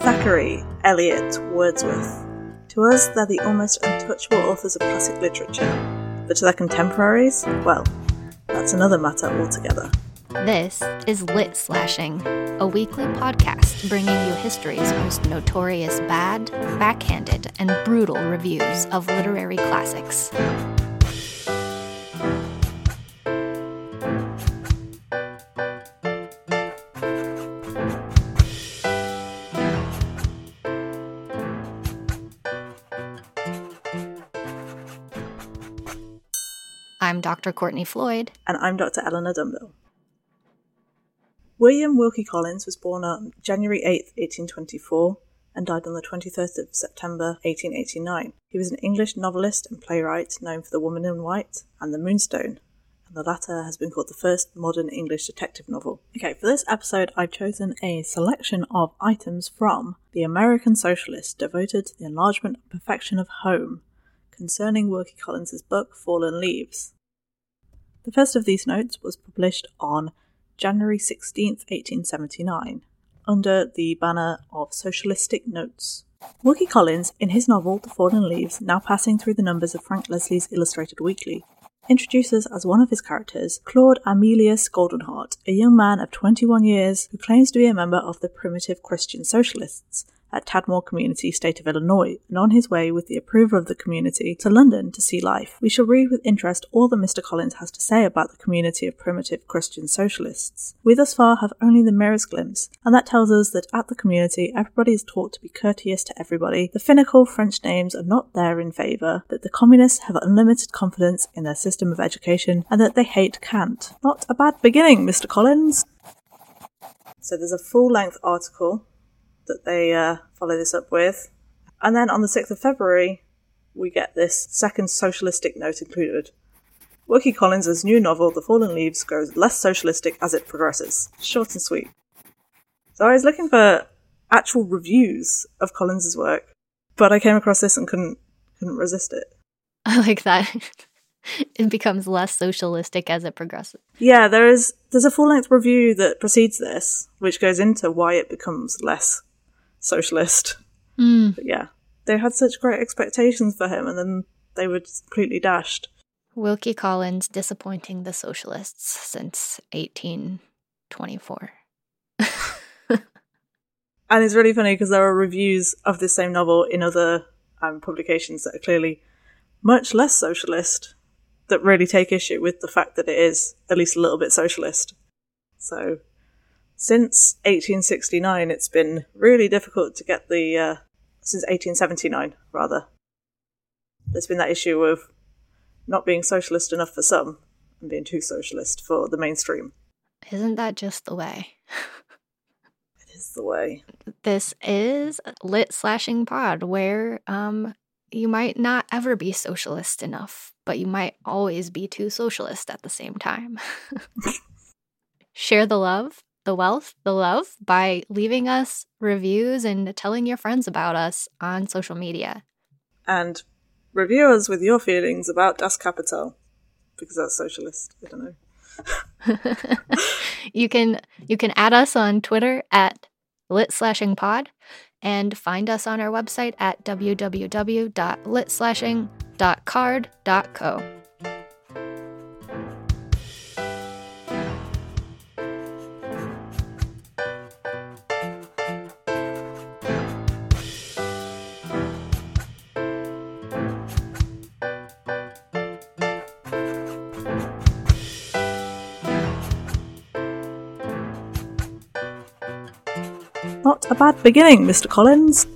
Thackeray, Eliot, Wordsworth. To us, they're the almost untouchable authors of classic literature. But to their contemporaries, well, that's another matter altogether. This is Lit Slashing, a weekly podcast bringing you history's most notorious bad, backhanded, and brutal reviews of literary classics. I'm Dr. Courtney Floyd. And I'm Dr. Eleanor Dunville. William Wilkie Collins was born on January 8, 1824, and died on the 23rd of September 1889. He was an English novelist and playwright known for The Woman in White and The Moonstone, and the latter has been called the first modern English detective novel. Okay, for this episode, I've chosen a selection of items from The American Socialist devoted to the enlargement and perfection of home concerning Wilkie Collins's book Fallen Leaves. The first of these notes was published on January 16, 1879, under the banner of Socialistic Notes. Wilkie Collins, in his novel The Fallen Leaves, now passing through the numbers of Frank Leslie's Illustrated Weekly, introduces as one of his characters Claude Amelius Goldenheart, a young man of 21 years who claims to be a member of the Primitive Christian Socialists at Tadmor Community, State of Illinois, and on his way with the approval of the community to London to see life. We shall read with interest all that Mr. Collins has to say about the community of primitive Christian socialists. We thus far have only the merest glimpse, and that tells us that at the community everybody is taught to be courteous to everybody, the finical French names are not there in favour, that the communists have unlimited confidence in their system of education, and that they hate Kant. Not a bad beginning, Mr. Collins. So there's a full length article that they uh, follow this up with. And then on the 6th of February, we get this second socialistic note included. Wilkie Collins' new novel, The Fallen Leaves, grows less socialistic as it progresses. Short and sweet. So I was looking for actual reviews of Collins' work, but I came across this and couldn't couldn't resist it. I like that. it becomes less socialistic as it progresses. Yeah, there is there's a full length review that precedes this, which goes into why it becomes less socialist. Mm. But yeah, they had such great expectations for him, and then they were just completely dashed. Wilkie Collins disappointing the socialists since 1824. and it's really funny because there are reviews of this same novel in other um, publications that are clearly much less socialist that really take issue with the fact that it is at least a little bit socialist. So since 1869, it's been really difficult to get the. Uh, since 1879, rather. There's been that issue of not being socialist enough for some and being too socialist for the mainstream. Isn't that just the way? it is the way. This is Lit Slashing Pod, where um, you might not ever be socialist enough, but you might always be too socialist at the same time. Share the love the wealth, the love by leaving us reviews and telling your friends about us on social media. And review us with your feelings about Das Kapital, because that's socialist. I don't know. you can you can add us on Twitter at lit slashing pod and find us on our website at www.litslashing.carrd.co. Not a bad beginning, Mr. Collins.